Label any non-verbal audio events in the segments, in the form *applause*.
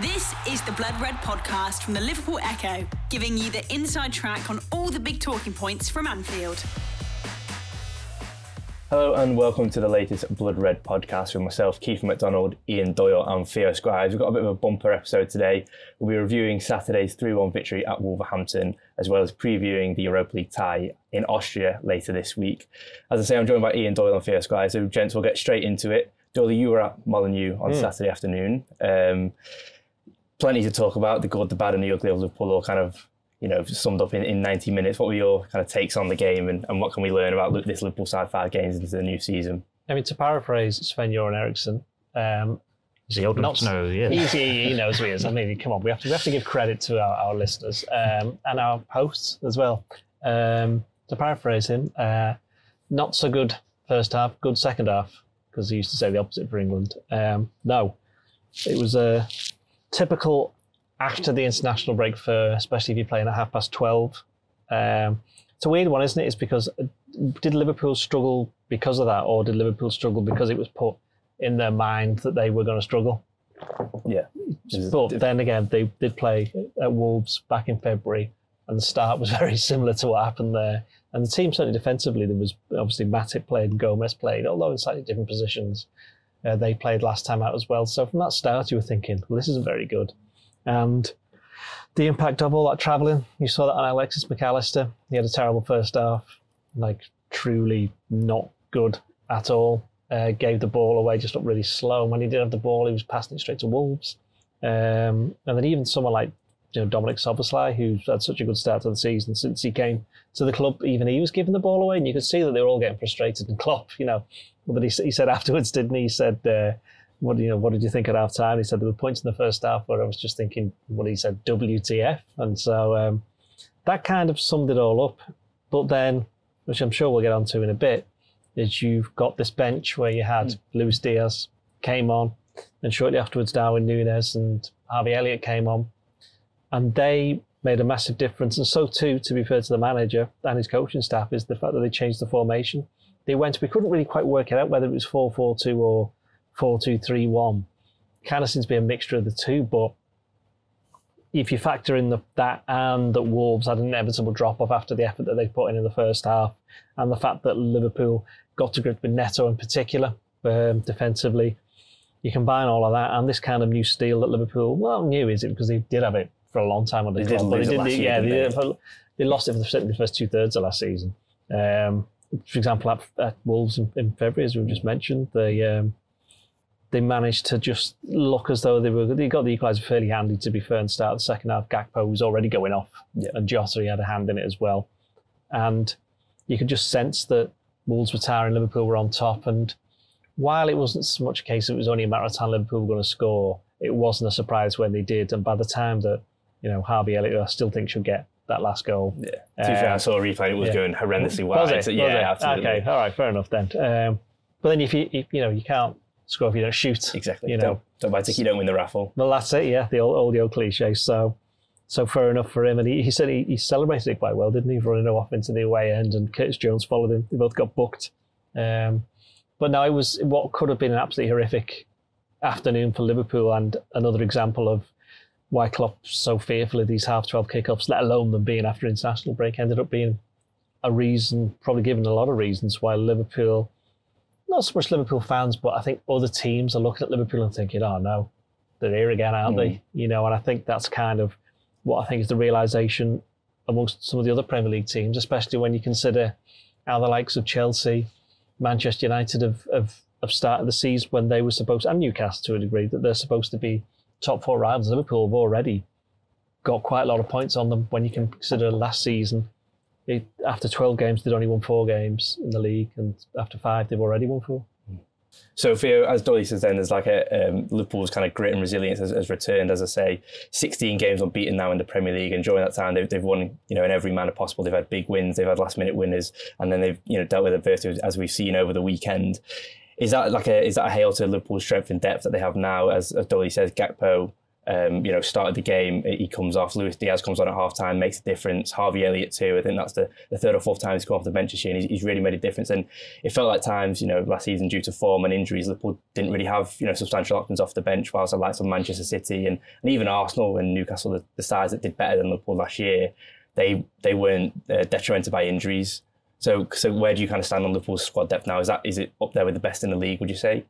This is the Blood Red podcast from the Liverpool Echo, giving you the inside track on all the big talking points from Anfield. Hello and welcome to the latest Blood Red podcast with myself, Keifer MacDonald, Ian Doyle, and Theo Squires. We've got a bit of a bumper episode today. We'll be reviewing Saturday's 3 1 victory at Wolverhampton, as well as previewing the Europa League tie in Austria later this week. As I say, I'm joined by Ian Doyle and Theo Squires, so gents, we'll get straight into it. Doyle, you were at Molineux on mm. Saturday afternoon. Um, plenty to talk about the good, the bad, and the ugly of Liverpool, all kind of you know summed up in, in 90 minutes. What were your kind of takes on the game, and, and what can we learn about this Liverpool side five games into the new season? I mean, to paraphrase Sven Göran Eriksson, um, is he old enough to know? Yeah, he, he knows who he is. I mean, come on, we have to we have to give credit to our, our listeners um, and our hosts as well. Um, to paraphrase him, uh, not so good first half, good second half, because he used to say the opposite for England. Um, no, it was a typical after the international break for, especially if you're playing at half past 12. Um, it's a weird one, isn't it? It's because did Liverpool struggle because of that, or did Liverpool struggle because it was put in their mind that they were going to struggle? Yeah. But then again, they did play at Wolves back in February, and the start was *laughs* very similar to what happened there. And the team certainly defensively, there was obviously Matip played and Gomez played, although in slightly different positions uh, they played last time out as well. So from that start, you were thinking, well, this isn't very good. And the impact of all that travelling, you saw that on Alexis McAllister. He had a terrible first half, like truly not good at all. Uh, gave the ball away, just looked really slow. And when he did have the ball, he was passing it straight to Wolves. Um, and then even someone like you know Dominic Szoboszlai, who's had such a good start to the season since he came to the club, even he was giving the ball away, and you could see that they were all getting frustrated. And Klopp, you know, but he, he said *laughs* afterwards, didn't he? He said, uh, "What you know? What did you think at half time?" He said there were points in the first half where I was just thinking, what he said, "WTF?" And so um, that kind of summed it all up. But then, which I'm sure we'll get onto in a bit, is you've got this bench where you had mm. Luis Diaz came on, and shortly afterwards Darwin Nunez and Harvey Elliott came on, and they made a massive difference. And so too, to be fair to the manager and his coaching staff, is the fact that they changed the formation they went, we couldn't really quite work it out whether it was 4 4 2 or 4 2 3 1. Kind of seems to be a mixture of the two, but if you factor in the, that and that Wolves had an inevitable drop off after the effort that they put in in the first half, and the fact that Liverpool got to grip with Neto in particular um, defensively, you combine all of that and this kind of new steel that Liverpool, well, new is it because they did have it for a long time on the they club, but they didn't, yeah, they, they, they, lost it for the, the first two thirds of last season. Um, for example, at, at Wolves in, in, February, as we just mentioned, they um, they managed to just look as though they were they got the equaliser fairly handy. To be fair, and start the second half, Gakpo was already going off, yeah. and Jota had a hand in it as well, and you could just sense that Wolves were tiring, Liverpool were on top, and while it wasn't so much a case it was only a matter of time Liverpool were going to score, it wasn't a surprise when they did, and by the time that you know Harvey Elliott, I still think should get that last goal. Yeah. To be fair, I saw a replay. It was yeah. going horrendously wide. Was it? yeah, was it? absolutely. Okay, all right, fair enough then. Um, but then if you, if, you know, you can't score if you don't shoot. Exactly. You know, don't, don't buy ticket, you don't win the raffle. Well, that's it. Yeah, the old, old the old cliche. So, so fair enough for him. And he, he said he, he celebrated it quite well, didn't he? Running off into the away end, and Curtis Jones followed him. They both got booked. Um, but now it was what could have been an absolutely horrific afternoon for Liverpool, and another example of why Klopp's so fearful of these half 12 kickoffs, let alone them being after international break, ended up being a reason, probably given a lot of reasons why Liverpool, not so much Liverpool fans, but I think other teams are looking at Liverpool and thinking, oh no, they're here again, aren't mm. they? You know, and I think that's kind of what I think is the realization amongst some of the other Premier League teams, especially when you consider how the likes of Chelsea, Manchester United have, have, have started the season when they were supposed, and Newcastle to a degree, that they're supposed to be top four rivals, Liverpool have already got quite a lot of points on them when you consider last season. It, after 12 games, they'd only won four games in the league, and after five, they've already won four. So, Theo, as Doyley says, then there's like a um, Liverpool's kind of grit and resilience has, has, returned. As I say, 16 games unbeaten now in the Premier League, and during that time, they've, they've won, you know, in every manner possible. They've had big wins, they've had last minute winners, and then they've, you know, dealt with adversity as we've seen over the weekend. Is that like a is that a hail to Liverpool's strength and depth that they have now? As, as Doyley says, Gakpo Um, you know, started the game, he comes off. Luis Diaz comes on at half time, makes a difference. Harvey Elliott too. I think that's the, the third or fourth time he's come off the bench this year, and he's, he's, really made a difference. And it felt like times, you know, last season due to form and injuries, Liverpool didn't really have you know substantial options off the bench. Whilst the likes of Manchester City and, and even Arsenal and Newcastle, the, the sides that did better than Liverpool last year, they they weren't uh, detrimented by injuries. So, so where do you kind of stand on Liverpool's squad depth now? Is that is it up there with the best in the league? Would you say?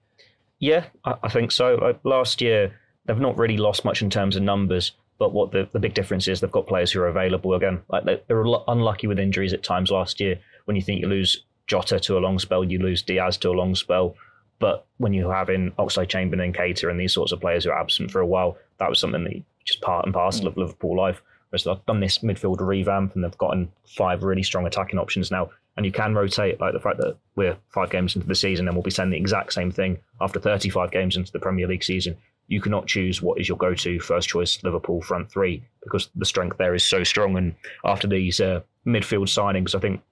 Yeah, I, I think so. Uh, last year, they've not really lost much in terms of numbers, but what the, the big difference is, they've got players who are available again. Like they, they were unlucky with injuries at times last year. When you think you lose Jota to a long spell, you lose Diaz to a long spell. But when you have in Oxlade-Chamberlain and Keita and these sorts of players who are absent for a while, that was something that just part and parcel mm. of Liverpool life. Whereas they've done this midfield revamp and they've gotten five really strong attacking options now and you can rotate, like the fact that we're five games into the season and we'll be saying the exact same thing after 35 games into the Premier League season. You cannot choose what is your go-to first choice Liverpool front three because the strength there is so strong. And after these uh, midfield signings, I think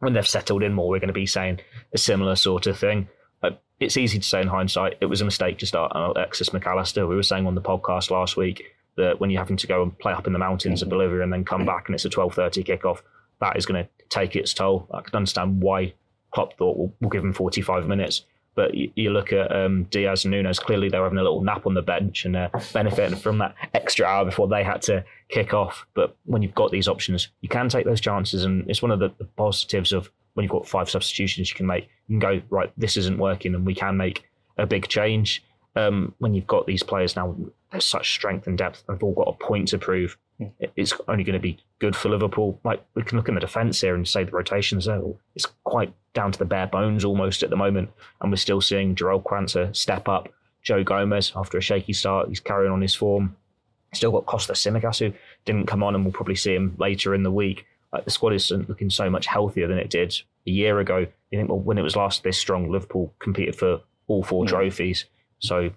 when they've settled in more, we're going to be saying a similar sort of thing. Uh, it's easy to say in hindsight it was a mistake to start Alexis McAllister. We were saying on the podcast last week that when you're having to go and play up in the mountains of Bolivia and then come back and it's a 12:30 kickoff, that is going to take its toll. I can understand why Klopp thought we'll, we'll give him 45 minutes. But you, look at um, Diaz and Nunez, clearly they're having a little nap on the bench and uh, benefiting from that extra hour before they had to kick off. But when you've got these options, you can take those chances. And it's one of the, the positives of when you've got five substitutions you can make. You can go, right, this isn't working, and we can make a big change. Um, when you've got these players now, there's such strength and depth, they've all got a point to prove it's only going to be good for Liverpool. Like we can look in the defence here and say the rotations there, it's quite down to the bare bones almost at the moment, and we're still seeing Jarell Quansah step up. Joe Gomez after a shaky start, he's carrying on his form. Still got Costa Tsimikas who didn't come on, and we'll probably see him later in the week. Like the squad isn't looking so much healthier than it did a year ago. You think, well, when it was last this strong, Liverpool competed for all four trophies. So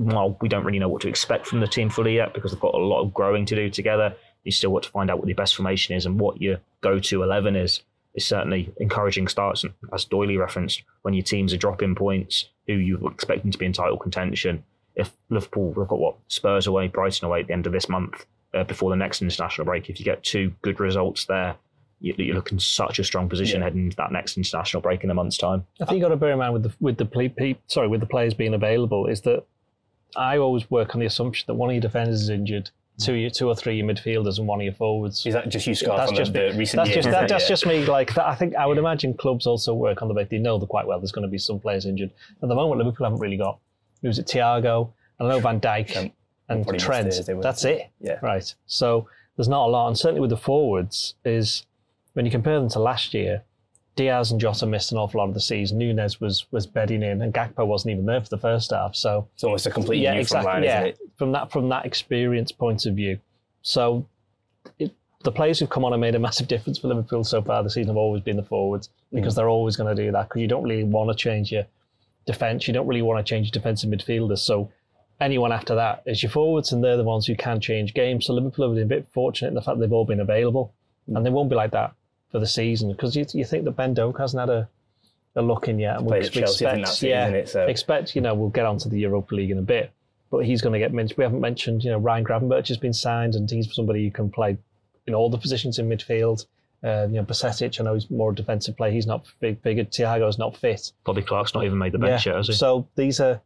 while we don't really know what to expect from the team fully yet because they've got a lot of growing to do together, you still want to find out what your best formation is and what your go-to 11 is. It's certainly encouraging starts, and as Doyley referenced, when your teams are dropping points, who you're expecting to be in title contention. If Liverpool, we've got what Spurs away, Brighton away at the end of this month, uh, before the next international break. If you get two good results there, you, are looking such a strong position yeah. heading into that next international break in a month's time. I think you've got to bear in mind with the with the sorry with the players being available is that I always work on the assumption that one of your defenders is injured, two, two or three your midfielders, and one of your forwards. Is that just you, Scott, that's just the, the recent that's years? Just, that, that's just me. Like that, I think I would imagine clubs also work on the basis they know quite well. There's going to be some players injured. At the moment, Liverpool haven't really got. Who's it Thiago, and I know Van Dijk and, and Trent. That's it. Yeah. Right. So there's not a lot, and certainly with the forwards is when you compare them to last year Diaz and Jota missed an awful lot of the season. Nunez was was bedding in, and Gakpo wasn't even there for the first half. So it's almost a complete yeah, exactly, line, yeah, From that from that experience point of view, so it, the players who've come on and made a massive difference for Liverpool so far this season have always been the forwards because mm. they're always going to do that because you don't really want to change your defence. You don't really want to change your defensive midfielders. So anyone after that is your forwards, and they're the ones who can change games. So Liverpool have been a bit fortunate in the fact they've all been available, mm. and they won't be like that for the season because you, you think that Ben Doak hasn't had a, a look in yet. And we expect, yeah, it, so. expect, you know, we'll get onto the Europa League in a bit, but he's going to get mentioned. We haven't mentioned, you know, Ryan Gravenberch has been signed and he's somebody who can play in all the positions in midfield. Uh, you know, Bajcetic, I know he's more a defensive play. He's not big, bigger. Thiago's not fit. Bobby Clark's not even made the bench yeah. yet, has he? So these are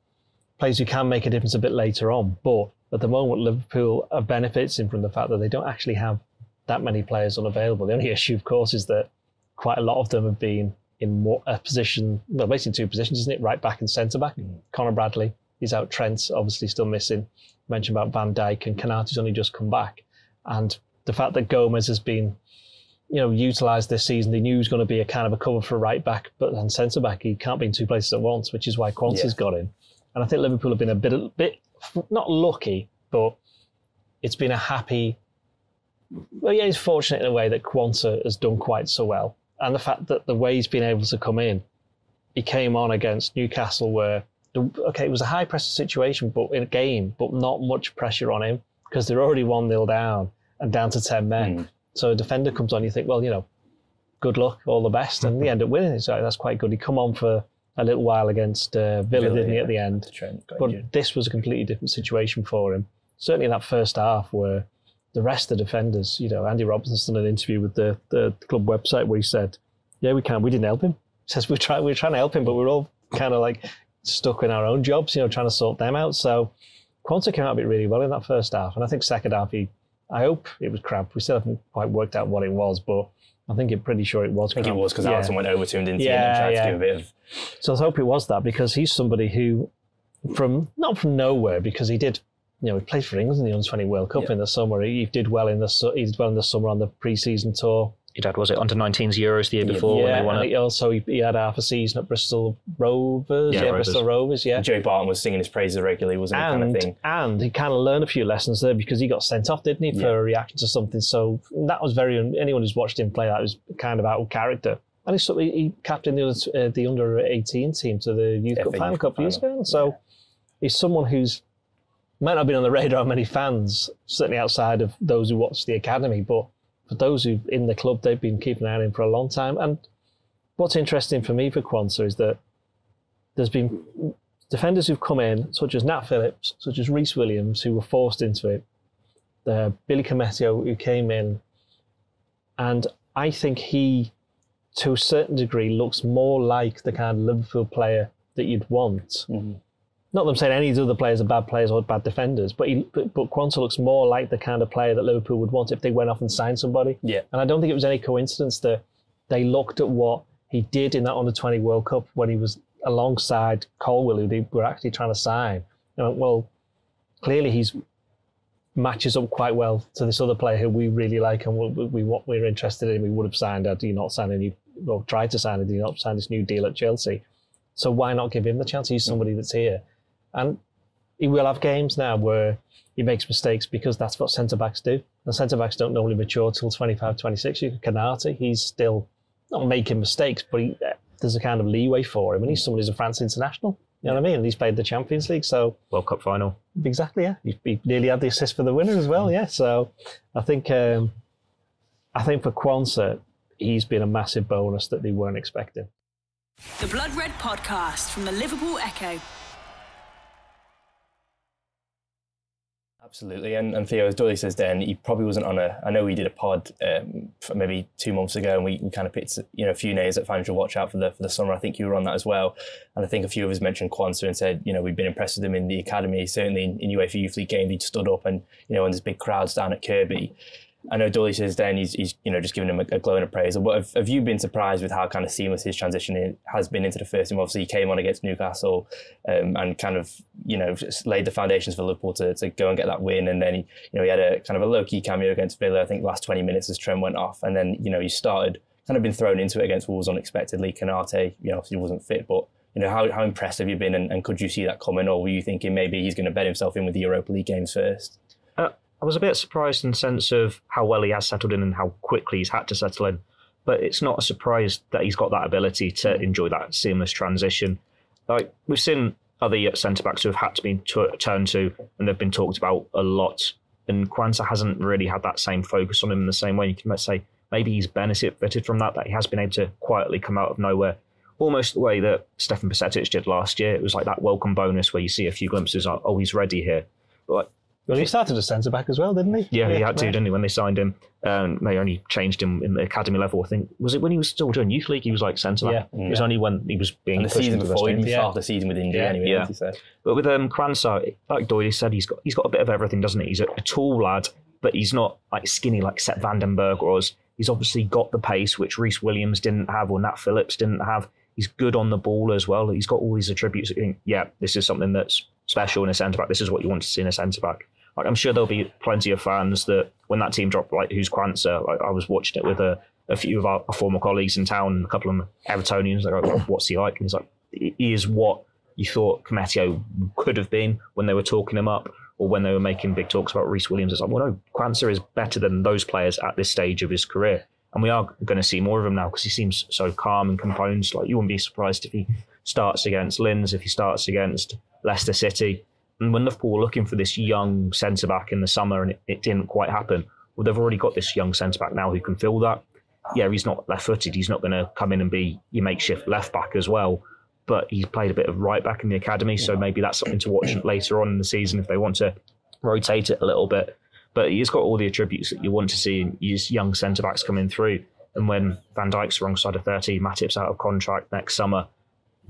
players who can make a difference a bit later on. But at the moment, Liverpool are benefiting from the fact that they don't actually have that many players unavailable. The only *laughs* issue, of course, is that quite a lot of them have been in a position, well, basically two positions, isn't it? Right back and centre back. Mm. Conor Bradley, is out. Trent's obviously still missing. mentioned about Van Dijk and Konaté's only just come back. And the fact that Gomez has been, you know, utilised this season, they knew he was going to be a kind of a cover for right back, but then centre back, he can't be in two places at once, which is why Quansah's yeah. got in. And I think Liverpool have been a bit, a bit not lucky, but it's been a happy well, yeah, he's fortunate in a way that Quansah has done quite so well. And the fact that the way he's been able to come in, he came on against Newcastle where, okay, it was a high pressure situation, but in a game, but not much pressure on him because they're already 1 0 down and down to 10 men. Mm. So a defender comes on, you think, well, you know, good luck, all the best. And they end up winning. So that's quite good. He come on for a little while against uh, Villa, Villa, didn't he, yeah. at the end? but this was a completely different situation for him. certainly in that first half where the rest of the defenders, you know, Andy Robinson done an interview with the, the club website where he said, "Yeah, we can't. We didn't help him." He says we're, try we are trying to help him, but we're all kind of like stuck in our own jobs, you know, trying to sort them out. So Quansah came out of it really well in that first half, and I think second half he, I hope it was crap. We still haven't quite worked out what it was, but I think I'm pretty sure it was. I think it was because Yeah. Alisson went over to him, didn't he? Yeah, and tried yeah. to do a bit of So I hope it was that because he's somebody who, from not from nowhere, because he did, you know, he played for England in the Under Twenty World Cup Yeah. in the summer. He did well in the su- he did well in the summer on the pre-season tour. Your dad was it under 19s Euros the year Yeah, before when yeah, they won and it? he also he, he had half a season at Bristol Rovers. Yeah, Yeah, Rovers. Bristol Rovers. Yeah. Joe Barton was singing his praises regularly, wasn't he? Kind of And, thing. and he kind of learned a few lessons there because he got sent off, didn't he, for Yeah. a reaction to something. So that was very anyone who's watched him play that was kind of out of character. And he, sort of- he captained the, under- uh, the under eighteen team to the youth FA cup final a couple of years ago. And so he's someone who's might not have been on the radar of many fans, certainly outside of those who watch the academy, but for those who in the club, they've been keeping an eye on him for a long time. And what's interesting for me for Quansah is that there's been defenders who've come in, such as Nat Phillips, such as Rhys Williams, who were forced into it. Uh, Billy Koumetio, who came in, and I think he, to a certain degree, looks more like the kind of Liverpool player that you'd want. Mhm. Not that I'm saying any of the other players are bad players or bad defenders, but he, but, but Quansah looks more like the kind of player that Liverpool would want if they went off and signed somebody. Yeah. And I don't think it was any coincidence that they looked at what he did in that under 20 World Cup when he was alongside Colwill, who they were actually trying to sign. And went, well, clearly he's matches up quite well to this other player who we really like and we, we what we're interested in. We would have signed had he not signed a new or tried to sign had he not signed this new deal at Chelsea. So why not give him the chance? He's somebody that's here, and he will have games now where he makes mistakes because that's what centre backs do. And centre backs don't normally mature till 25, 26. You Konaté, he's still not making mistakes, but he, there's a kind of leeway for him. And he's someone who's a France international. You know what I mean? And he's played the Champions League, so World Cup final. exactly, yeah. He, he nearly had the assist for the winner as well, yeah. So I think um, I think for Quansah, he's been a massive bonus that they weren't expecting. The Blood Red Podcast from the Liverpool Echo. Absolutely, and, and Theo, as Doyley says, then he probably wasn't on a. I know we did a pod um, maybe two months ago, and we, we kind of picked you know a few names that fans should watch out for the for the summer. I think you were on that as well, and I think a few of us mentioned Quansah and said you know we've been impressed with him in the academy. Certainly in, in UEFA Youth League games, he stood up and you know when there's big crowds down at Kirkby. I know Doyley says then he's, he's you know just giving him a, a glowing appraisal. But have, have you been surprised with how kind of seamless his transition has been into the first team? Obviously, he came on against Newcastle um, and kind of you know laid the foundations for Liverpool to, to go and get that win. And then he you know he had a kind of a low key cameo against Villa. I think last twenty minutes as Trent went off, and then you know he started kind of been thrown into it against Wolves unexpectedly. Konaté, you know, obviously wasn't fit, but you know how how impressed have you been, and, and could you see that coming, or were you thinking maybe he's going to bet himself in with the Europa League games first? I was a bit surprised in the sense of how well he has settled in and how quickly he's had to settle in. But it's not a surprise that he's got that ability to enjoy that seamless transition. Like we've seen other centre backs who have had to be t- turned to, and they've been talked about a lot. And Quansah hasn't really had that same focus on him in the same way. You can say maybe he's benefited from that, that he has been able to quietly come out of nowhere. Almost the way that Stefan Bajcetic did last year. It was like that welcome bonus where you see a few glimpses of, oh, he's ready here. But Well, he started as centre back as well, didn't he? yeah, he had to, didn't he, when they signed him? Um, they only changed him in the academy level. I think was it when he was still doing youth league? He was like centre back. Yeah. It was only when he was being And the season into the before, he team. Yeah. start the season with injury Yeah. anyway. Yeah. he? So, But with um, Quansah, like Doyle said, he's got he's got a bit of everything, doesn't he? He's a, a tall lad, but he's not like skinny like Sepp van den Berg was. He's obviously got the pace which Rhys Williams didn't have or Nat Phillips didn't have. He's good on the ball as well. He's got all these attributes. that you think, yeah, this is something that's special in a centre back. This is what you want to see in a centre back. Like I'm sure there'll be plenty of fans that when that team dropped, like who's Quansah? Like I was watching it with a, a few of our, our former colleagues in town, and a couple of them Evertonians. Like, what's he like? And he's like, he is what you thought Koumetio could have been when they were talking him up or when they were making big talks about Rhys Williams. It's like, well, no, Quansah is better than those players at this stage of his career. And we are going to see more of him now because he seems so calm and composed. Like, you wouldn't be surprised if he starts against Linz, if he starts against Leicester City. And when Liverpool were looking for this young centre back in the summer and it, it didn't quite happen, well, they've already got this young centre back now who can fill that. Yeah, he's not left footed. He's not going to come in and be your makeshift left back as well but he's played a bit of right back in the academy, so maybe that's something to watch later on in the season if they want to rotate it a little bit. But he's got all the attributes that you want to see in these young centre backs coming through. And when Van Dijk's wrong side of 30, Matip's out of contract next summer,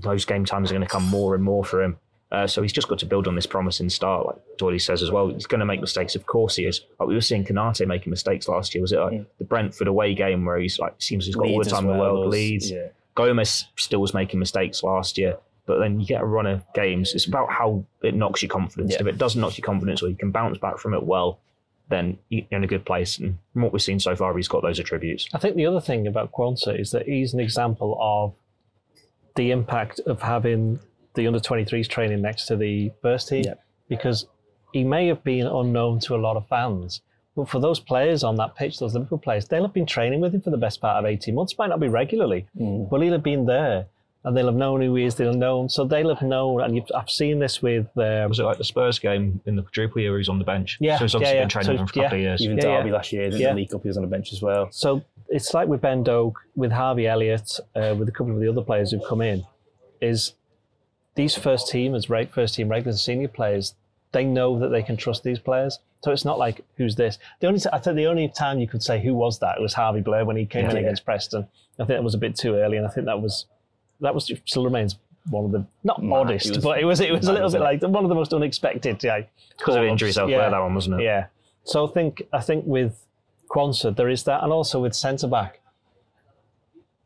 those game times are going to come more and more for him. Uh, so he's just got to build on this promising start, like Doyley says as well. He's going to make mistakes, of course he is. Like we were seeing Konate making mistakes last year. Was it like Mm. the Brentford away game where he's like seems he's got all the time in the world, was- leads. Yeah. Gomez still was making mistakes last year, but then you get a run of games. It's about how it knocks your confidence. Yeah. If it doesn't knock your confidence, or you can bounce back from it well, then you're in a good place. And from what we've seen so far, he's got those attributes. I think the other thing about Quansah is that he's an example of the impact of having the under 23s training next to the first team Yeah. because he may have been unknown to a lot of fans. But for those players on that pitch, those Liverpool players, they'll have been training with him for the best part of 18 months. Might not be regularly, Mm. but he'll have been there and they'll have known who he is. They'll have known. So they'll have known. And you've, I've seen this with. Um, Was it like the Spurs game in the quadruple year where he's on the bench? Yeah, So he's obviously yeah, been yeah. training So, with him for a couple yeah. of years. Even Yeah, Derby yeah. last year, the League Cup, he was on the bench as well. So it's like with Ben Doak, with Harvey Elliott, uh, with a couple of the other players who've come in, is these first teamers, right, first team regulars, senior players, they know that they can trust these players. So it's not like who's this. The only I think the only time you could say who was that was Harvey Blair when he came in Yeah. against Preston. I think that was a bit too early, and I think that was that was still remains one of the not oddest, It was but it was it was a little bit like one of the most unexpected. Yeah, Because of injuries elsewhere, Yeah. that one, wasn't it? Yeah. So I think I think with Quansah there is that, and also with centre back,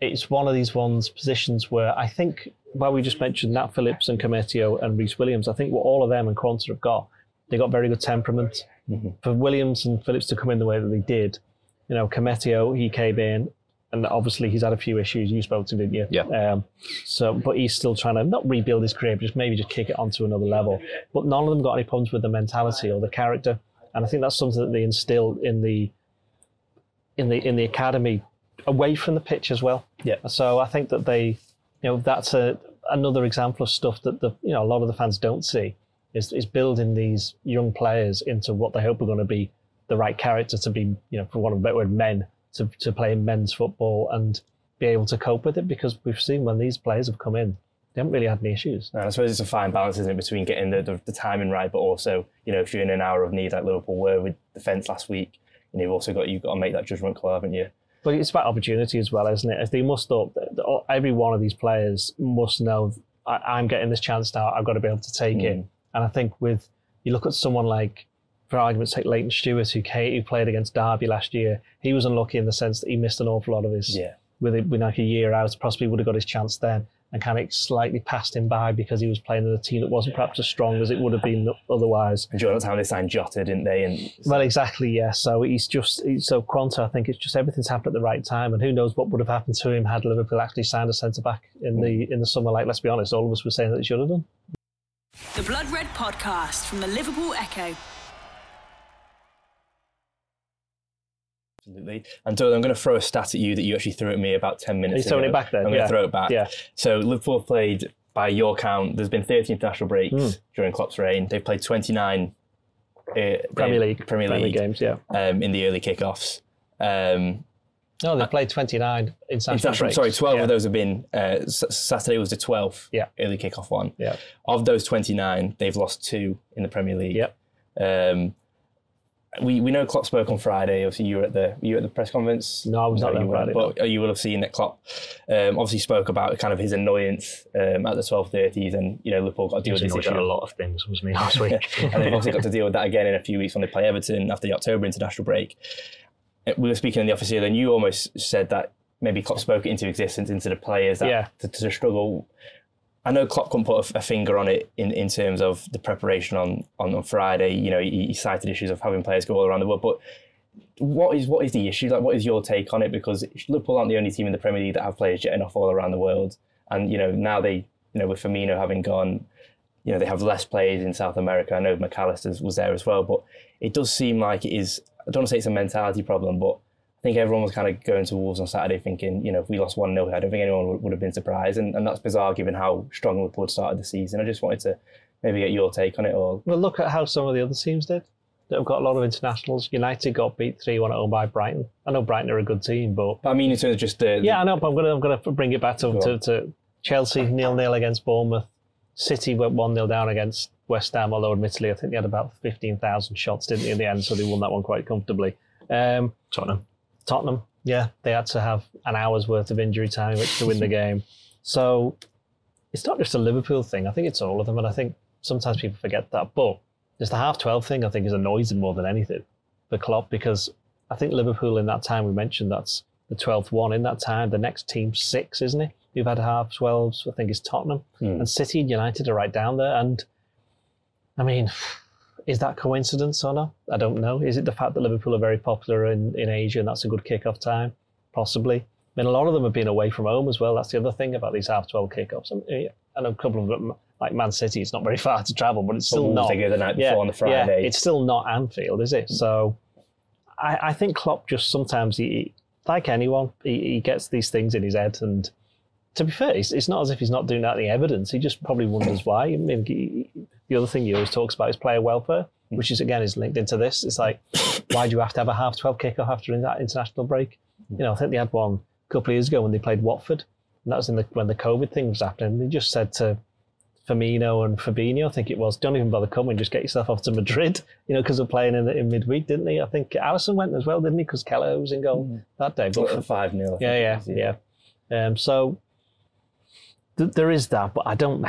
it's one of these ones positions where I think while we just mentioned Nat Phillips and Koumetio and Rhys Williams, I think what all of them and Quansah have got, they got very good temperament. Mhm. For Williams and Phillips to come in the way that they did, you know, Koumetio he came in. And obviously, he's had a few issues. You spoke to, him, didn't you? Yeah. Um, so, but he's still trying to not rebuild his career, but just maybe just kick it onto another level. But none of them got any problems with the mentality or the character, and I think that's something that they instill in the in the in the academy away from the pitch as well. Yeah. So I think that they, you know, that's a another example of stuff that the you know a lot of the fans don't see is is building these young players into what they hope are going to be the right character to be you know for one of a better word men to to play men's football and be able to cope with it because we've seen when these players have come in they haven't really had any issues. And I suppose it's a fine balance, isn't it, between getting the, the, the timing right, but also, you know, if you're in an hour of need like Liverpool were with defence last week, know, you've also got you've got to make that judgment call, haven't you? But it's about opportunity as well, isn't it? As they must up, every one of these players must know I, I'm getting this chance now. I've got to be able to take it. Mm. And I think with you look at someone like, for argument's sake, Layton Stewart, who, came, who played against Derby last year, he was unlucky in the sense that he missed an awful lot of his Yeah. with it with like a year out. Possibly would have got his chance then, and kind of slightly passed him by because he was playing in a team that wasn't perhaps as strong as it would have been otherwise. And during that time they signed Jota, didn't they? And Well, exactly, yeah. So he's just he's, so Quansah. I think it's just everything's happened at the right time, and who knows what would have happened to him had Liverpool actually signed a centre back in the in the summer. Like, let's be honest, all of us were saying that they should have done. The Blood Red Podcast from the Liverpool Echo. Absolutely. And Doyle, I'm going to throw a stat at you that you actually threw at me about 10 minutes Are you ago. it back then? I'm going Yeah. to throw it back. Yeah. So Liverpool have played, by your count, there's been 13 international breaks Hmm. during Klopp's reign. They've played 29 uh, Premier League, Premier League games. Yeah. um, in the early kickoffs. Um, No, they played twenty nine international. international, breaks. sorry, 12 yeah. of those have been, uh, Saturday was the 12th Yeah. early kickoff one. Yeah. Of those 29, they've lost two in the Premier League. Yep. Um, we, we know Klopp spoke on Friday. Obviously, you were at the you were at the press conference. No, I was not there Friday, but you will have seen that Klopp um, obviously spoke about kind of his annoyance um, at the 12:30s, and you know Liverpool got to deal was with this issue. a lot of things, wasn't he, last *laughs* week? and they've obviously *laughs* got to deal with that again in a few weeks when they play Everton after the October international break. Uh, We were speaking in the office here, and you almost said that maybe Klopp spoke it into existence into the players that Yeah. to, to struggle. I know Klopp couldn't put a, a finger on it in, in terms of the preparation on, on, on Friday. You know, he, he cited issues of having players go all around the world, but what is what is the issue? Like, what is your take on it? Because Liverpool aren't the only team in the Premier League that have players jetting off all around the world, and you know now they, you know, with Firmino having gone, you know, they have less players in South America. I know McAllister was there as well, but it does seem like it is. I don't want to say it's a mentality problem, but think everyone was kind of going to Wolves on Saturday thinking, you know, if we lost 1 0, I don't think anyone would, would have been surprised. And, and that's bizarre given how strong Liverpool started the season. I just wanted to maybe get your take on it all. Well, look at how some of the other teams did. That have got a lot of internationals. United got beat three one at home by Brighton. I know Brighton are a good team, but But I mean, in terms of just the. yeah, I know. But I'm gonna I'm gonna bring it back to Go to, on. to Chelsea nil nil against Bournemouth. City went one 0 down against West Ham, although admittedly I think they had about 15,000 shots, didn't they, in the end, so they won that one quite comfortably. Um, Tottenham. Tottenham, yeah, they had to have an hour's worth of injury time which to win the game. So it's not just a Liverpool thing. I think it's all of them, and I think sometimes people forget that. But just the half twelve thing, I think, is annoys them more than anything for Klopp because I think Liverpool in that time we mentioned that's the twelfth one in that time. The next team six, isn't it? Who've had half twelves? I think is Tottenham hmm. and City and United are right down there. And I mean, is that coincidence or not? I don't know. Is it the fact that Liverpool are very popular in, in Asia and that's a good kick-off time? Possibly. I mean, a lot of them have been away from home as well. That's the other thing about these half 12 kick-offs. I, mean, I a couple of them, like Man City, it's not very *laughs* far to travel, but it's still not. they go the night before on the Friday. Yeah, it's still not Anfield, is it? Mm. So I, I think Klopp just sometimes, he, like anyone, he, he gets these things in his head and to be fair, it's, it's not as if he's not doing that any evidence. He just probably wonders why. I mean, he, the other thing he always talks about is player welfare, which is again is linked into this. It's like, *coughs* why do you have to have a half twelve kickoff after that international break? You know, I think they had one a couple of years ago when they played Watford, and that was in the when the COVID thing was happening. They just said to Firmino and Fabinho, I think it was, don't even bother coming, just get yourself off to Madrid, *laughs* you know, because they're playing in, in midweek, didn't they? I think Alisson went as well, didn't he? Because Kelleher was in goal that day. But for, five 0 yeah, yeah, yeah. Um, so th- there is that, but I don't,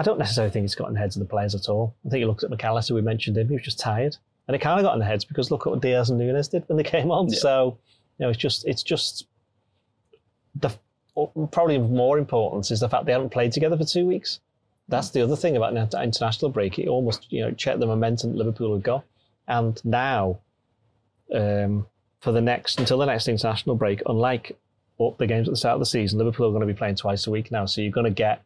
I don't necessarily think it's got in the heads of the players at all. I think you looked at McAllister, we mentioned him, he was just tired, and it kind of got in the heads because look at what Diaz and Nunez did when they came on. So you know, it's just, it's just the probably of more importance is the fact they haven't played together for two weeks. That's the other thing about an international break. It almost, you know, checked the momentum Liverpool had got, and now um, for the next until the next international break, unlike the games at the start of the season, Liverpool are going to be playing twice a week now. So you're going to get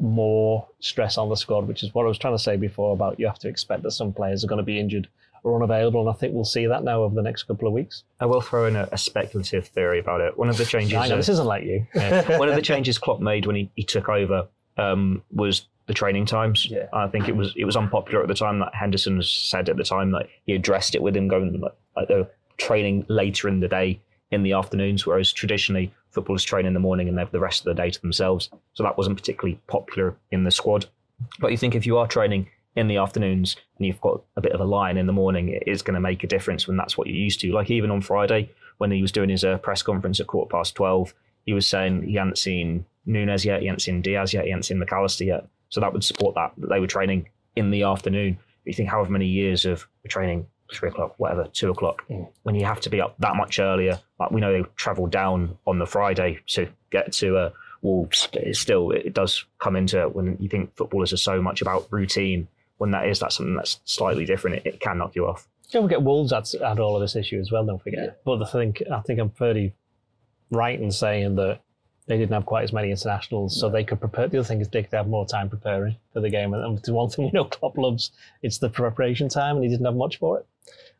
more stress on the squad, which is what I was trying to say before about you have to expect that some players are going to be injured or unavailable, and I think we'll see that now over the next couple of weeks. I will throw in a, a speculative theory about it. One of the changes. I know uh, this isn't like you. *laughs* yeah, one of the changes Klopp made when he, he took over um, was the training times. Yeah. I think it was it was unpopular at the time. That Henderson said at the time that he addressed it with him going like, like they were training later in the day in the afternoons, whereas traditionally footballers train in the morning and they have the rest of the day to themselves. So that wasn't particularly popular in the squad. But you think if you are training in the afternoons and you've got a bit of a line in the morning, it is going to make a difference when that's what you're used to. Like even on Friday when he was doing his uh, press conference at quarter past twelve, he was saying he hadn't seen Nunez yet, he hadn't seen Diaz yet, he hadn't seen McAllister yet. So that would support that, that they were training in the afternoon. You think however many years of training, three o'clock, whatever, two o'clock, when you have to be up that much earlier. Like we know they travel down on the Friday to get to uh, Wolves, but it's still it does come into it when you think footballers are so much about routine. When that is, that's something that's slightly different. It, it can knock you off. Don't forget Wolves had, had all of this issue as well. Don't forget. But I think I think I'm pretty right in saying that they didn't have quite as many internationals, so they could prepare. The other thing is they could have more time preparing for the game. And the one thing we know *laughs* Klopp loves, it's the preparation time, and he didn't have much for it.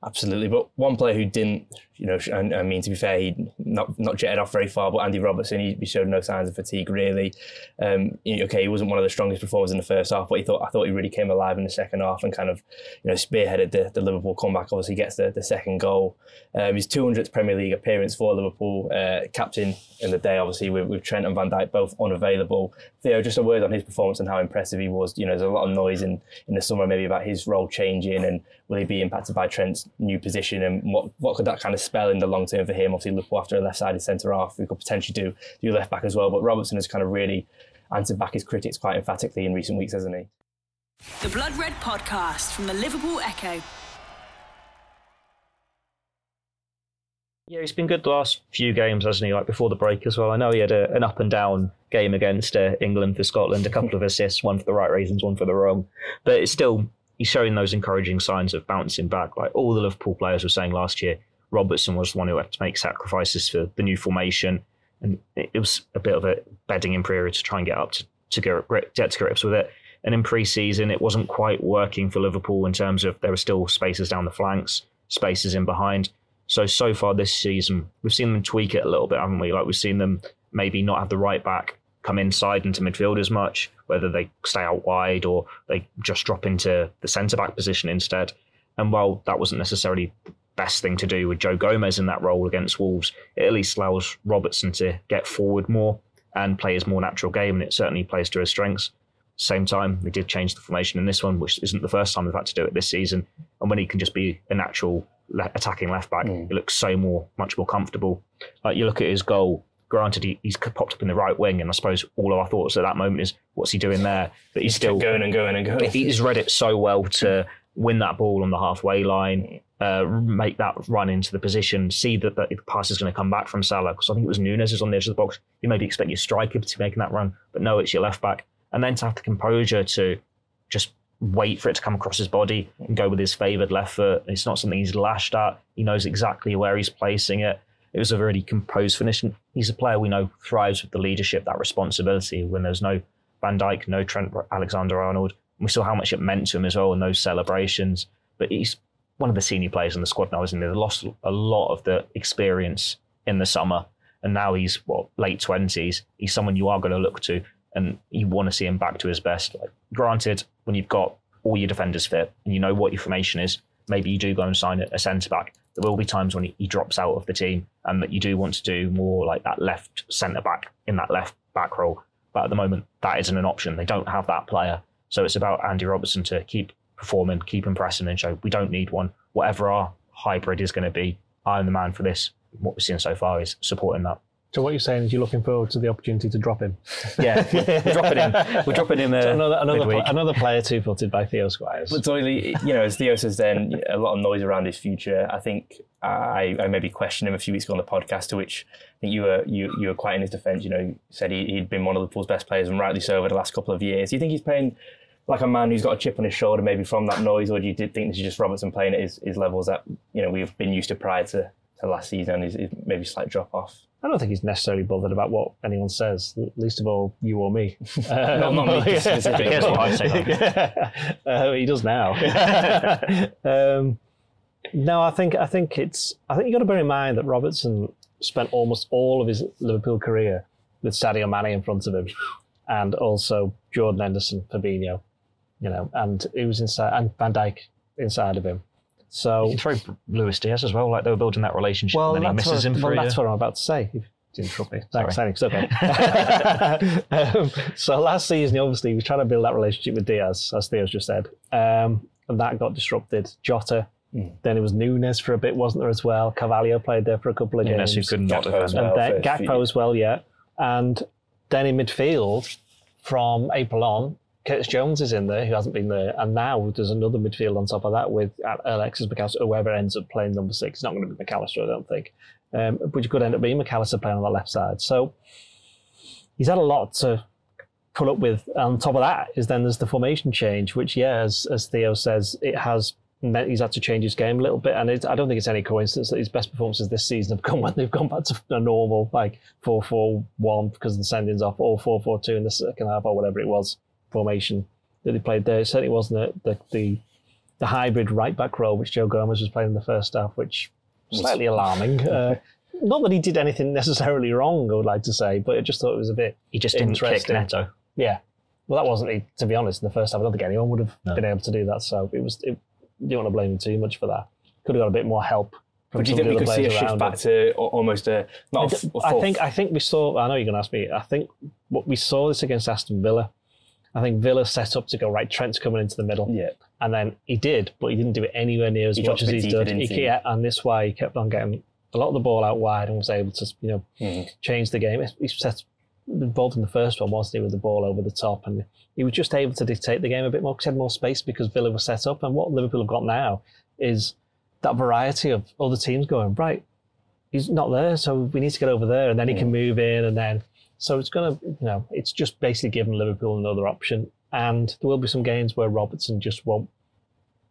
Absolutely, but one player who didn't, you know, and I mean to be fair, he not not jetted off very far, but Andy Robertson, he, he showed no signs of fatigue really. Um, okay, he wasn't one of the strongest performers in the first half, but he thought I thought he really came alive in the second half and kind of, you know, spearheaded the, the Liverpool comeback. Obviously, gets the, the second goal. Um, his 200th Premier League appearance for Liverpool, uh, captain in the day, obviously with, with Trent and Van Dijk both unavailable. Theo, just a word on his performance and how impressive he was. You know, there's a lot of noise in, in the summer maybe about his role changing and will he be impacted by Trent's new position and what what could that kind of spell in the long term for him? Obviously, Liverpool after a left-sided centre half, we could potentially do do left back as well. But Robertson has kind of really answered back his critics quite emphatically in recent weeks, hasn't he? The Blood Red Podcast from the Liverpool Echo. Yeah, he's been good the last few games, hasn't he? Like before the break as well. I know he had a, an up and down game against uh, England for Scotland, a couple of assists, one for the right reasons, one for the wrong. But it's still he's showing those encouraging signs of bouncing back. Like all the Liverpool players were saying last year, Robertson was the one who had to make sacrifices for the new formation, and it, was a bit of a bedding in period to try and get up to to get, get to grips with it. And in pre-season, it wasn't quite working for Liverpool in terms of there were still spaces down the flanks, spaces in behind. So so far this season, we've seen them tweak it a little bit, haven't we? Like we've seen them maybe not have the right back come inside into midfield as much, whether they stay out wide or they just drop into the centre back position instead. And while that wasn't necessarily the best thing to do with Joe Gomez in that role against Wolves, it at least allows Robertson to get forward more and play his more natural game, and it certainly plays to his strengths. Same time, they did change the formation in this one, which isn't the first time they've had to do it this season. And when he can just be a natural attacking left back, Mm. it looks so more, much more comfortable. Like you look at his goal. Granted, he, he's popped up in the right wing, and I suppose all of our thoughts at that moment is, what's he doing there? But he's still going and going and going. he's read it so well to win that ball on the halfway line, uh, make that run into the position, see that the pass is going to come back from Salah. Because I think it was Nunez who's on the edge of the box. You maybe expect your striker to be making that run, but no, it's your left back. And then to have the composure to just wait for it to come across his body and go with his favoured left foot. It's not something he's lashed at. He knows exactly where he's placing it. It was a really composed finish. And he's a player we know thrives with the leadership, that responsibility. When there's no Van Dijk, no Trent Alexander Arnold, we saw how much it meant to him as well in those celebrations. But he's one of the senior players in the squad now, isn't he? They lost a lot of the experience in the summer. And now he's, what, late 20s. He's someone you are going to look to and you want to see him back to his best. Like, granted, when you've got all your defenders fit and you know what your formation is, maybe you do go and sign a centre back. There will be times when he, drops out of the team and that you do want to do more like that left centre back in that left back role. But at the moment, that isn't an option. They don't have that player. So it's about Andy Robertson to keep performing, keep impressing, and show we don't need one. Whatever our hybrid is going to be, I'm the man for this. What we've seen so far is supporting that. So what you're saying is you're looking forward to the opportunity to drop him. Yeah, we're dropping him. We're dropping him. Uh, So another another, pla- another player two footed by Theo Squires. But Doyley, you know, as Theo says, then a lot of noise around his future. I think I, I maybe questioned him a few weeks ago on the podcast, to which I think you were you you were quite in his defence. You know, said he, he'd been one of Liverpool's best players, and rightly so over the last couple of years. Do you think he's playing like a man who's got a chip on his shoulder, maybe from that noise, or do you think this is just Robertson playing at his, his levels that you know we've been used to prior to, to last season? Is maybe slight drop off? I don't think he's necessarily bothered about what anyone says, least of all you or me. *laughs* Not- not me specifically. *laughs* Cares what I say, *laughs* uh, he does now. um, no, I think I think it's I think you got to bear in mind that Robertson spent almost all of his Liverpool career with Sadio Mane in front of him, and also Jordan Henderson, Fabinho, you know, and he was inside and Van Dijk inside of him. So You can throw Luis Diaz as well. Like they were building that relationship, well, and then he misses what, him for well, a that's what I'm about to say. If you interrupt me. Thanks, Sorry. thanks. Okay. *laughs* *laughs* um, so last season, obviously, he was trying to build that relationship with Diaz, as Theo's just said, um, and that got disrupted. Jota, then it was Nunez for a bit, wasn't there as well? Carvalho played there for a couple of Nunez, games. who could not Gakpo defend. well. and then for a few Gakpo years. as well, yeah. And then in midfield, from April on, Curtis Jones is in there, who hasn't been there, and now there's another midfield on top of that with Alexis McAllister. Whoever ends up playing number six, it's not going to be McAllister, I don't think. Um, but you could end up being McAllister playing on the left side. So he's had a lot to put up with. On top of that is then there's the formation change, which yeah, as, as Theo says, it has meant he's had to change his game a little bit. And I don't think it's any coincidence that his best performances this season have *laughs* come when they've gone back to a normal like four four one because of the sendings off, or four four two in the second half, or whatever it was formation that they played there. It certainly wasn't the the, the, the hybrid right back role which Joe Gomez was playing in the first half, which was slightly alarming. *laughs* Uh, not that he did anything necessarily wrong, I would like to say, but I just thought it was a bit He just didn't kick Neto. yeah. Well, that wasn't, to be honest, in the first half. I don't think anyone would have No. been able to do that. So it was, it, you don't want to blame him too much for that. Could have got a bit more help. But do you think we could see a shift back him. to almost a not a, f- a I think I think we saw. I know you're going to ask me. I think what we saw this against Aston Villa. I think Villa set up to go right. Trent's coming into the middle, yeah. and then he did, but he didn't do it anywhere near as He much as he's done. He, he? yeah, and this why he kept on getting a lot of the ball out wide and was able to, you know, Mhm. change the game. He set involved in the first one, wasn't he, with the ball over the top, and he was just able to dictate the game a bit more because he had more space because Villa was set up. And what Liverpool have got now is that variety of other teams going right. He's not there, so we need to get over there, and then he can move in, and then so it's gonna, you know, it's just basically given Liverpool another option. And there will be some games where Robertson just won't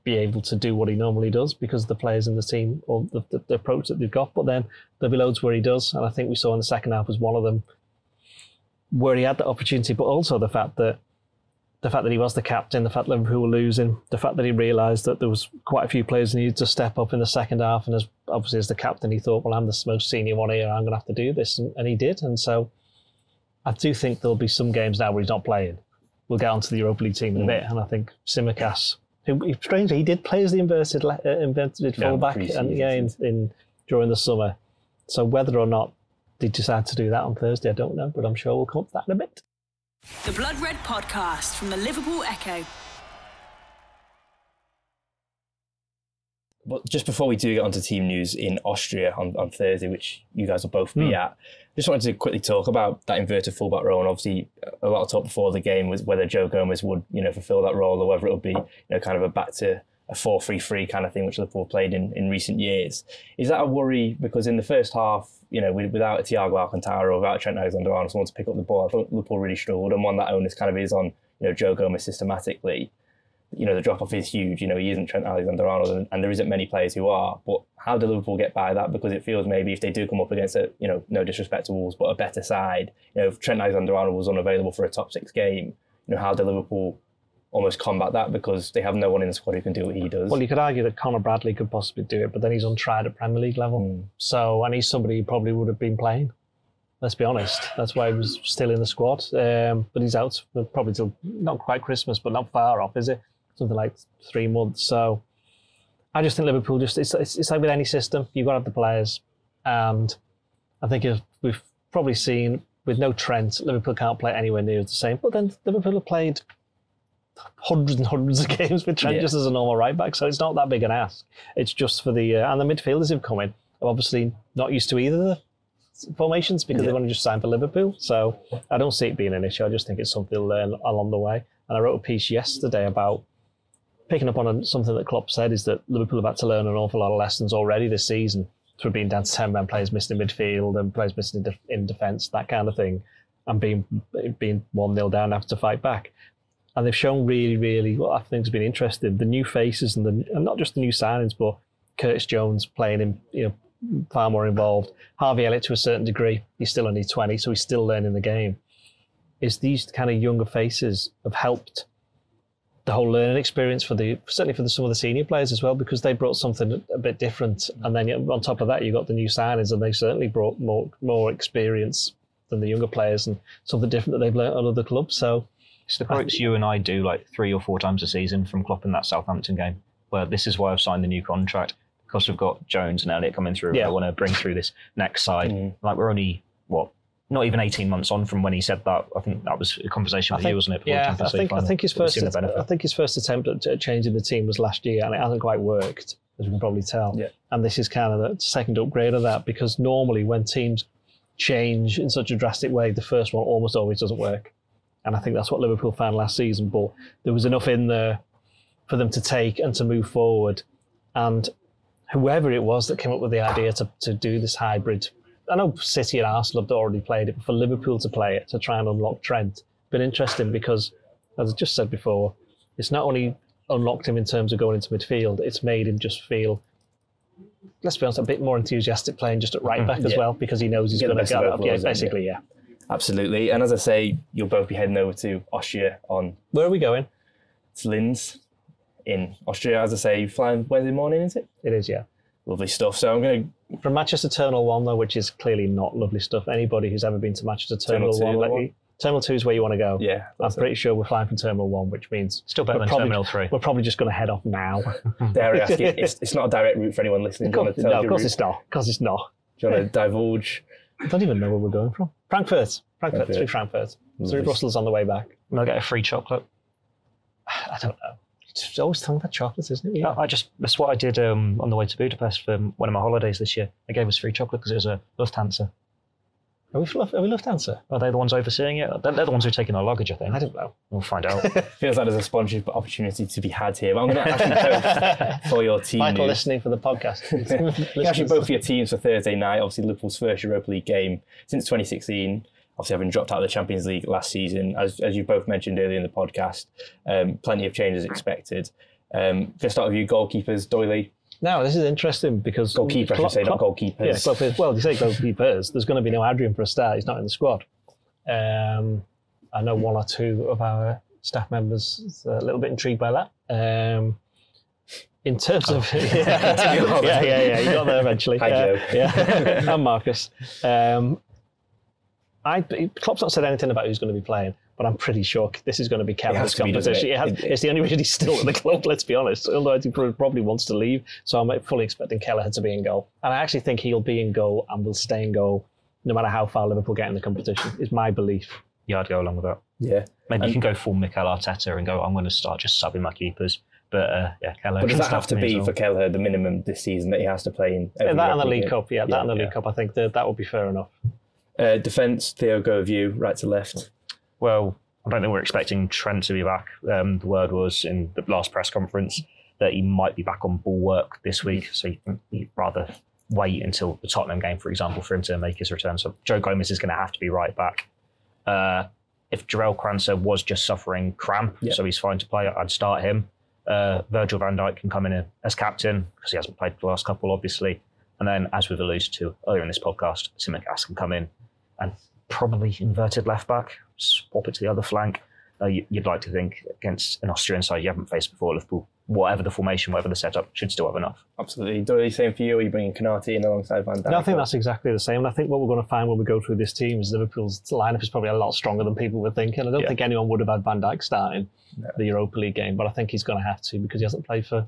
be able to do what he normally does because of the players in the team or the, the, the approach that they've got. But then there'll be loads where he does, and I think we saw in the second half was one of them where he had that opportunity, but also the fact that the fact that he was the captain, the fact that Liverpool were losing, the fact that he realised that there was quite a few players who needed to step up in the second half, and as obviously as the captain, he thought, well, I'm the most senior one here, I'm going to have to do this, and, and he did, and so I do think there'll be some games now where he's not playing. We'll get onto the Europa League team in a bit, and I think Tsimikas, who strangely he did play as the inverted le- uh, inverted Yeah, fullback, pre-season. and yeah, in, in during the summer. So whether or not they decide to do that on Thursday, I don't know, but I'm sure we'll come up to that in a bit. The Blood Red Podcast from the Liverpool Echo. But just before we do get onto team news in Austria on, on Thursday, which you guys will both be hmm. at, just wanted to quickly talk about that inverted fullback role. And obviously, a lot of talk before the game was whether Joe Gomez would, you know, fulfil that role or whether it would be, you know, kind of a back to a 4-3-3 kind of thing, which Liverpool played in, in recent years. Is that a worry? Because in the first half, you know, without a Thiago Alcantara or without Trent Alexander-Arnold, someone to pick up the ball, I thought Liverpool really struggled. And one that onus kind of is on, you know, Joe Gomez systematically you know, the drop off is huge. You know, he isn't Trent Alexander Arnold, and, and, there isn't many players who are. But how do Liverpool get by that? Because it feels maybe if they do come up against a, you know, no disrespect to Wolves, but a better side, you know, if Trent Alexander Arnold was unavailable for a top six game, you know, how do Liverpool almost combat that because they have no one in the squad who can do what he does? Well, you could argue that Conor Bradley could possibly do it, but then he's untried at Premier League level. Mm. So, and he's somebody who probably would have been playing. Let's be honest. That's why he was still in the squad. Um, but he's out probably till not quite Christmas, but not far off, is it? Something like three months. So I just think Liverpool just it's, it's, it's like with any system, you've got to have the players, and I think if we've probably seen with no Trent, Liverpool can't play anywhere near the same. But then Liverpool have played hundreds and hundreds of *laughs* games with Trent yeah. just as a normal right back, so it's not that big an ask. It's just for the uh, and the midfielders who've come in are obviously not used to either the formations because yeah. they've only just signed for Liverpool. So I don't see it being an issue. I just think it's something they'll learn along the way. And I wrote a piece yesterday about picking up on something that Klopp said is that Liverpool have had to learn an awful lot of lessons already this season through being down to 10 man players missing in midfield and players missing in, de- in defence, that kind of thing, and being being 1 0 down after to fight back. And they've shown really, really what I think has been interesting the new faces and, the, and not just the new signings, but Curtis Jones playing him, you know, far more involved. Harvey Elliott to a certain degree, he's still only 20, so he's still learning the game. Is these kind of younger faces have helped the whole learning experience for the certainly for the, some of the senior players as well because they brought something a bit different and then on top of that you got the new signings and they certainly brought more more experience than the younger players and something different that they've learned at other clubs so it's the quotes you and I do like three or four times a season from Klopp in that Southampton game where this is why I've signed the new contract because we've got Jones and Elliot coming through yeah. I want to bring through this next side mm. like we're only what not even 18 months on from when he said that. I think that was a conversation with think, you, wasn't it? Yeah, I think, I think his first I think his first attempt at changing the team was last year, and it hasn't quite worked, as we can probably tell. Yeah. And this is kind of the second upgrade of that because normally when teams change in such a drastic way, the first one almost always doesn't work. And I think that's what Liverpool found last season. But there was enough in there for them to take and to move forward. And whoever it was that came up with the idea to, to do this hybrid I know City and Arsenal have already played it, but for Liverpool to play it to try and unlock Trent, been interesting because, as I just said before, it's not only unlocked him in terms of going into midfield, it's made him just feel, let's be honest, a bit more enthusiastic playing just at right mm-hmm. back yeah. as well because he knows he's going to get up. Yeah, basically, yeah. Absolutely. And as I say, you'll both be heading over to Austria on. Where are we going? It's Linz in Austria. As I say, flying Wednesday morning, is it? It is, yeah lovely stuff. So I'm going to from Manchester Terminal One though, which is clearly not lovely stuff. Anybody who's ever been to Manchester Terminal, Terminal One, let you, Terminal Two is where you want to go. Yeah, I'm pretty it. sure we're flying from Terminal One, which means still better than probably, Terminal Three. We're probably just going to head off now. *laughs* Dare I ask you? It's, it's, not a direct route for anyone listening. Of course, no, of course it's not. Of course it's not. Do you want to divulge? I don't even know where we're going from. Frankfurt. Frankfurt. Frankfurt. Through Frankfurt. Through Brussels on the way back. And I'll get a free chocolate. *sighs* I don't know. It's always talking about chocolates, isn't it? Yeah. I just that's what I did um, on the way to Budapest for one of my holidays this year. They gave us free chocolate because it was a Lufthansa. Are we, are we Lufthansa? Are they the ones overseeing it? They're, they're the ones who are taking our luggage, I think. I don't know. We'll find out. *laughs* Feels like there's a sponsorship opportunity to be had here. But I'm going to actually *laughs* for your team. Michael news. listening for the podcast. *laughs* actually both for your teams for Thursday night. Obviously, Liverpool's first Europa League game since 2016 obviously having dropped out of the Champions League last season, as, as you both mentioned earlier in the podcast, um, plenty of changes expected. Um, to start with you, goalkeepers, Doyley. Now, this is interesting because. Goalkeeper, I should say, not goalkeepers. Yeah, well, you say goalkeepers. There's going to be no Adrian for a start. He's not in the squad. Um, I know one or two of our staff members a little bit intrigued by that. Um, in terms oh. of *laughs* yeah, *laughs* yeah, yeah, yeah, you got there eventually. *laughs* Hi, Joe. yeah, and Marcus. Um, I Klopp's not said anything about who's going to be playing but I'm pretty sure this is going to be Kelleher's competition. Be, it? It has, it's the only *laughs* reason he's still at the club, let's be honest. Otherwise, he probably wants to leave. So I'm fully expecting Kelleher to be in goal. And I actually think he'll be in goal and will stay in goal no matter how far Liverpool get in the competition, is my belief. Yeah, I'd go along with that. Yeah. Maybe And- you can go full Mikel Arteta and go, I'm going to start just subbing my keepers. But uh, yeah, Kelleher But does that have to be well. for Kelleher the minimum this season that he has to play in? Yeah, that and the League? Cup, yeah, that Yeah, and the yeah. League Cup. I think that that would be fair enough. Uh, defence, Theo, go with you, right to left. Well, I don't think we're expecting Trent to be back. Um, the word was in the last press conference that he might be back on ball work this week. So you- you'd rather wait until the Tottenham game, for example, for him to make his return. So Joe Gomez is going to have to be right back. Uh, if Jarell Quansah was just suffering cramp, Yeah. so he's fine to play, I'd start him. Uh, Virgil van Dijk can come in as captain because he hasn't played the last couple, obviously. And then, as we've alluded to earlier in this podcast, Tsimikas can come in and probably inverted left back, swap it to the other flank. Uh, you, you'd like to think against an Austrian side you haven't faced before, Liverpool, whatever the formation, whatever the setup, should still have enough. Absolutely. Doyle, same for you. Are you bringing Konaté in alongside Van Dijk? No, I think that's exactly the same. And I think what we're going to find when we go through this team is Liverpool's lineup is probably a lot stronger than people were thinking. I don't Yeah. think anyone would have had Van Dijk starting the Europa League game, but I think he's going to have to because he hasn't played for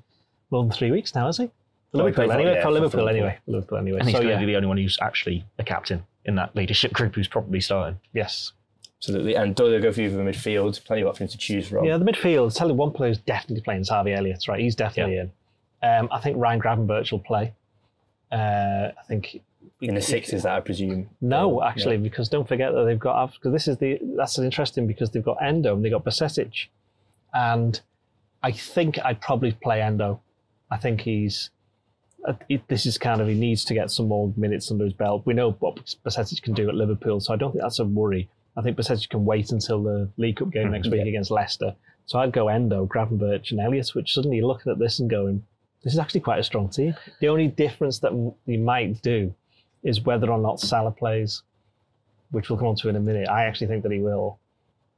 more than three weeks now, has he? For No, he Liverpool anyway. yeah, for for Liverpool Liverpool. anyway. Liverpool anyway. And he's So going to yeah, be the only one who's actually a captain in that leadership *laughs* group who's probably starting. yes. Absolutely. And Doyle, go for you for the midfield. Plenty of options to choose from. Yeah, the midfield. Tell you one player who's definitely playing is Harvey Elliott, right? He's definitely in. Um, I think Ryan Gravenberch will play. Uh, I think In the sixes, that I presume. No, Yeah. actually, because don't forget that they've got because this is the that's interesting because they've got Endo and they've got Bajcetic, and I think I'd probably play Endo. I think he's Uh, it, this is kind of he needs to get some more minutes under his belt. We know what Bajcetic can do at Liverpool, so I don't think that's a worry. I think Bajcetic can wait until the League Cup game next week Yeah. against Leicester. So I'd go Endo, Gravenberch, and Elliott. Which suddenly you're looking at this and going, this is actually quite a strong team. The only difference that you might do is whether or not Salah plays, which we'll come on to in a minute. I actually think that he will.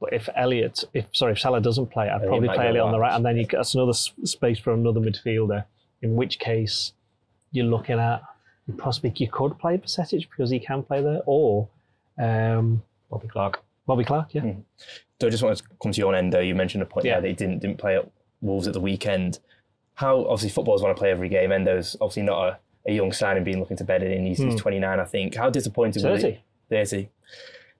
But if Elliot, if sorry, if Salah doesn't play, I'd probably play Elliot on the right, and then you that's another space for another midfielder. In which case, you're looking at possibly you could play Bajcetic because he can play there, or um, Bobby Clark. Bobby Clark. Yeah, So I just wanted to come to you on Endo. You mentioned a point Yeah. there that he didn't didn't play at Wolves at the weekend. How obviously footballers want to play every game. Endo's obviously not a, a young signing being looking to bed it in. He's, he's 29, I think. How disappointed will he, 30. 30.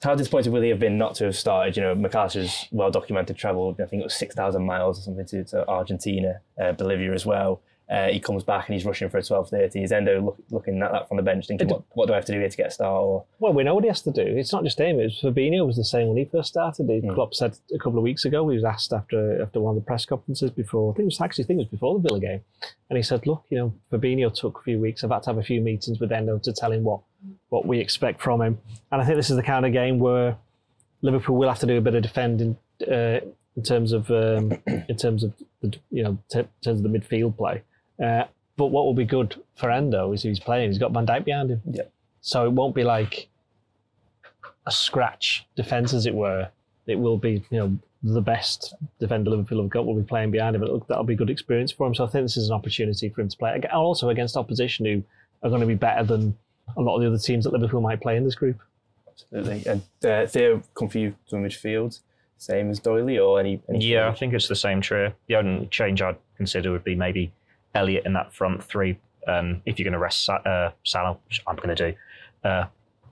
How disappointed will he have been not to have started? You know, Mac Allister's well documented travel, I think it was 6,000 miles or something to, to Argentina, uh, Bolivia as well. Uh, he comes back and he's rushing for a 12.30. Is Endo look, looking at that from the bench thinking, what, what do I have to do here to get a start? Or Well, we know what he has to do. It's not just him. It's Fabinho was the same when he first started. The Klopp said a couple of weeks ago. He was asked after after one of the press conferences before. I think it was actually I think it was before the Villa game, and he said, "Look, you know, Fabinho took a few weeks. I've had to have a few meetings with Endo to tell him what what we expect from him." And I think this is the kind of game where Liverpool will have to do a bit of defending uh, in terms of um, *coughs* in terms of the you know t- in terms of the midfield play. Uh, but what will be good for Endo is he's playing. He's got Van Dijk behind him. Yeah. So it won't be like a scratch defence, as it were. It will be, you know, the best defender Liverpool have got will be playing behind him. But look, that'll be a good experience for him. So I think this is an opportunity for him to play, also against opposition who are going to be better than a lot of the other teams that Liverpool might play in this group. absolutely. And uh, Theo, come for you to midfield. Same as Doyley or any? any Yeah, I think it's the same trio. The only change I'd consider would be maybe Elliot in that front three. Um, if you're going to rest Sa- uh, Salah, which I'm going to do. Uh,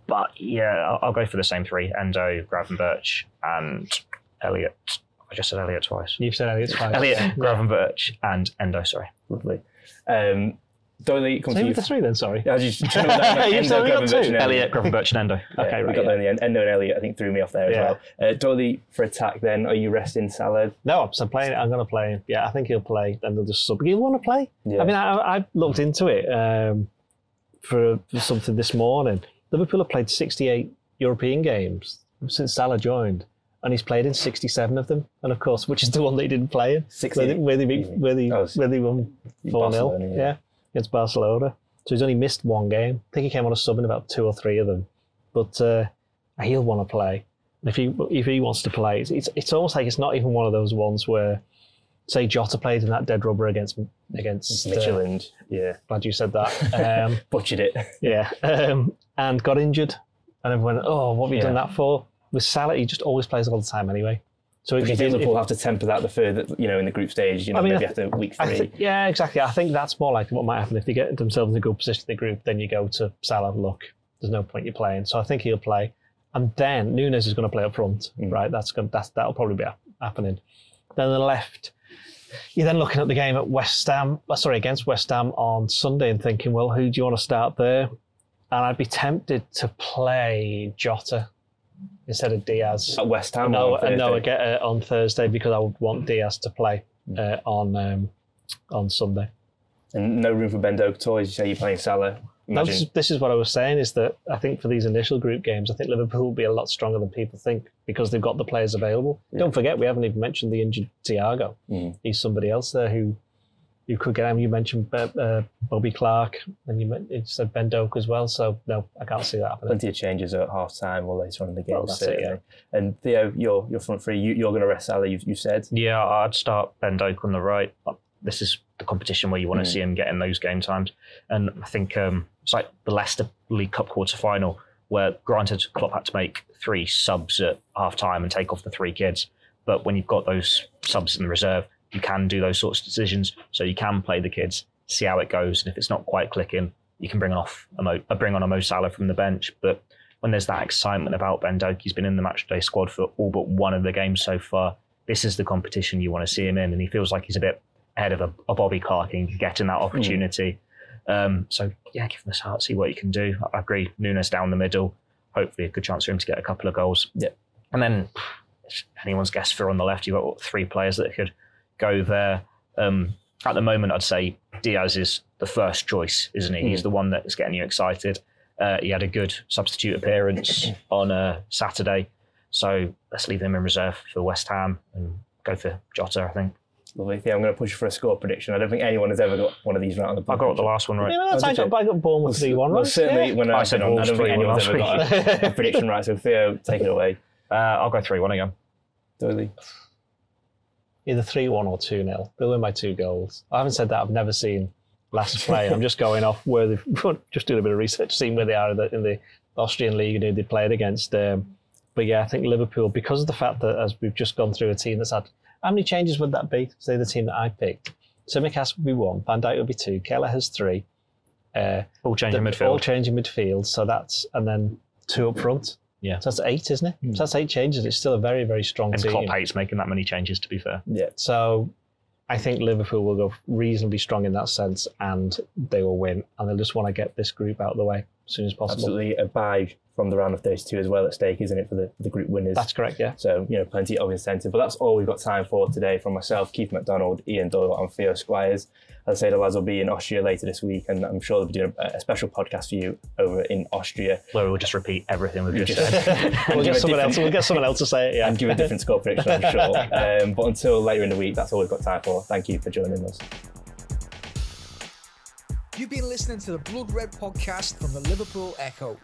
but yeah, I'll, I'll go for the same three: Endo, Gravenberch, and Elliot. I just said Elliot twice. You've said Elliot fine. Elliot, Gravenberch, and Endo. Sorry. Lovely. Um, Doyley, come So to you. were the three then? Sorry. Yeah, I was just *laughs* trying to that. You've Endo, only got Gravenberch, two. and Elliot. Elliot, Gravenberch, and Endo. Yeah, *laughs* Okay, we got yeah. there in the end. Endo and Elliot, I think, threw me off there as Yeah. well. Uh, Doyley for attack. Then, are you resting Salah? No, I'm playing. I'm going to play him. Yeah, I think he'll play. Then they'll just sub. He'll want to play. Yeah. I mean, I, I looked into it um, for, for something this morning. Liverpool have played 68 European games since Salah joined, and he's played in 67 of them. And of course, which is the one that he didn't play in, 60? where they, where they, beat- where they, Oh, where they won 4 0. Yeah. yeah. Against Barcelona. So he's only missed one game. I think he came on a sub in about two or three of them. But uh, he'll want to play. And if he if he wants to play, it's, it's it's almost like it's not even one of those ones where, say, Jota played in that dead rubber against against uh, Yeah. glad you said that. *laughs* Um, Butchered it. yeah, um, and got injured, and everyone, went, oh, what have you done that for? With Salah, he just always plays all the time anyway. So If if you he think did, Liverpool have to temper that the further, you know, in the group stage, you know, I mean, maybe after week three. think, yeah, exactly. I think that's more like what might happen if they get themselves in a good position in the group. Then you go to Salah. Look, there's no point you playing. So I think he'll play. and then Nunez is going to play up front, Mm. right? That's going that's that'll probably be happening. Then the left, you're then looking at the game at West Ham, uh, sorry, against West Ham on Sunday, and thinking, well, who do you want to start there? And I'd be tempted to play Jota instead of Diaz. At West Ham. No, on no, I get it on Thursday because I would want Diaz to play Mm. uh, on um, on Sunday. And no room for Ben Doak you say, you're playing Salah. No, this, is, this is what I was saying is that I think for these initial group games, I think Liverpool will be a lot stronger than people think because they've got the players available. Don't forget, we haven't even mentioned the injured Thiago. Mhm. He's somebody else there who you could get him. You mentioned uh, uh, Bobby Clark and you, said Ben Doak as well. So, no, I can't see that happening. plenty of changes at half time or later on in the game. Well, that's it, certainly. And Theo, you're, you're front three. You, you're going to rest Salah, you, you said. Yeah, I'd start Ben Doak on the right. This is the competition where you want to Mm. see him getting those game times. And I think um, it's like the Leicester League Cup quarter final, where granted Klopp had to make three subs at half time and take off the three kids. But when you've got those subs in the reserve, you can do those sorts of decisions. So you can play the kids, see how it goes, and if it's not quite clicking, you can bring on off a Mo, uh, bring on a Mo Salah from the bench. But when there's that excitement about Ben Doak, he's been in the matchday squad for all but one of the games so far. This is the competition you want to see him in, and he feels like he's a bit ahead of a, a Bobby Clark and getting that opportunity. Um, so yeah, give him a start, see what he can do. I agree. Nunez down the middle, hopefully a good chance for him to get a couple of goals. Yeah. and then anyone's guess for on the left, you've got what, three players that could go there. Um, at the moment, I'd say Diaz is the first choice, isn't he? He's the one that's getting you excited. Uh, he had a good substitute appearance *coughs* on uh, Saturday, so let's leave him in reserve for West Ham and go for Jota. I think Lovely. Theo, I'm going to push for a score prediction. I don't think anyone has ever got one of these right on the I got the last one right. Yeah, that's Oh, I got, you? I got Bournemouth 3 1, right? Well, certainly Yeah. when I I've said been on, I Wolves don't think anyone's ever got a, a prediction right. So Theo, take it away. *laughs* Uh, I'll go three one again. Doyley. Either 3 1 or 2 0. They'll win by two goals. I haven't said that. I've never seen last play. I'm just going off where they've *laughs* just doing a bit of research, seeing where they are in the, in the Austrian league and who they played against. Um, but yeah, I think Liverpool, because of the fact that as we've just gone through a team that's had how many changes would that be? Say the team that I picked. Tsimikas would be one, Van Dijk would be two, Kelleher's three. Uh, All change in midfield. All change in midfield. So that's and then two up front. Yeah. So that's eight, isn't it? Hmm. So that's eight changes. It's still a very, very strong and team. And Klopp hates making that many changes. To be fair, Yeah. So I think Liverpool will go reasonably strong in that sense and they will win. And they'll just want to get this group out of the way as soon as possible. Absolutely a bye from the round of 32 as well at stake, isn't it, for the, the group winners? That's correct, yeah. So, you know, plenty of incentive. But that's all we've got time for today from myself, Keifer MacDonald, Ian Doyle, and Theo Squires. As I say, the lads will be in Austria later this week, and I'm sure they'll be doing a, a special podcast for you over in Austria where we'll just repeat everything we've just Just- said. *laughs* We'll get someone else. We'll get someone else to say it. Yeah. and give a different score prediction, I'm sure. *laughs* Um, but until later in the week, that's all we've got time for. Thank you for joining us. You've been listening to the Blood Red podcast from the Liverpool Echo.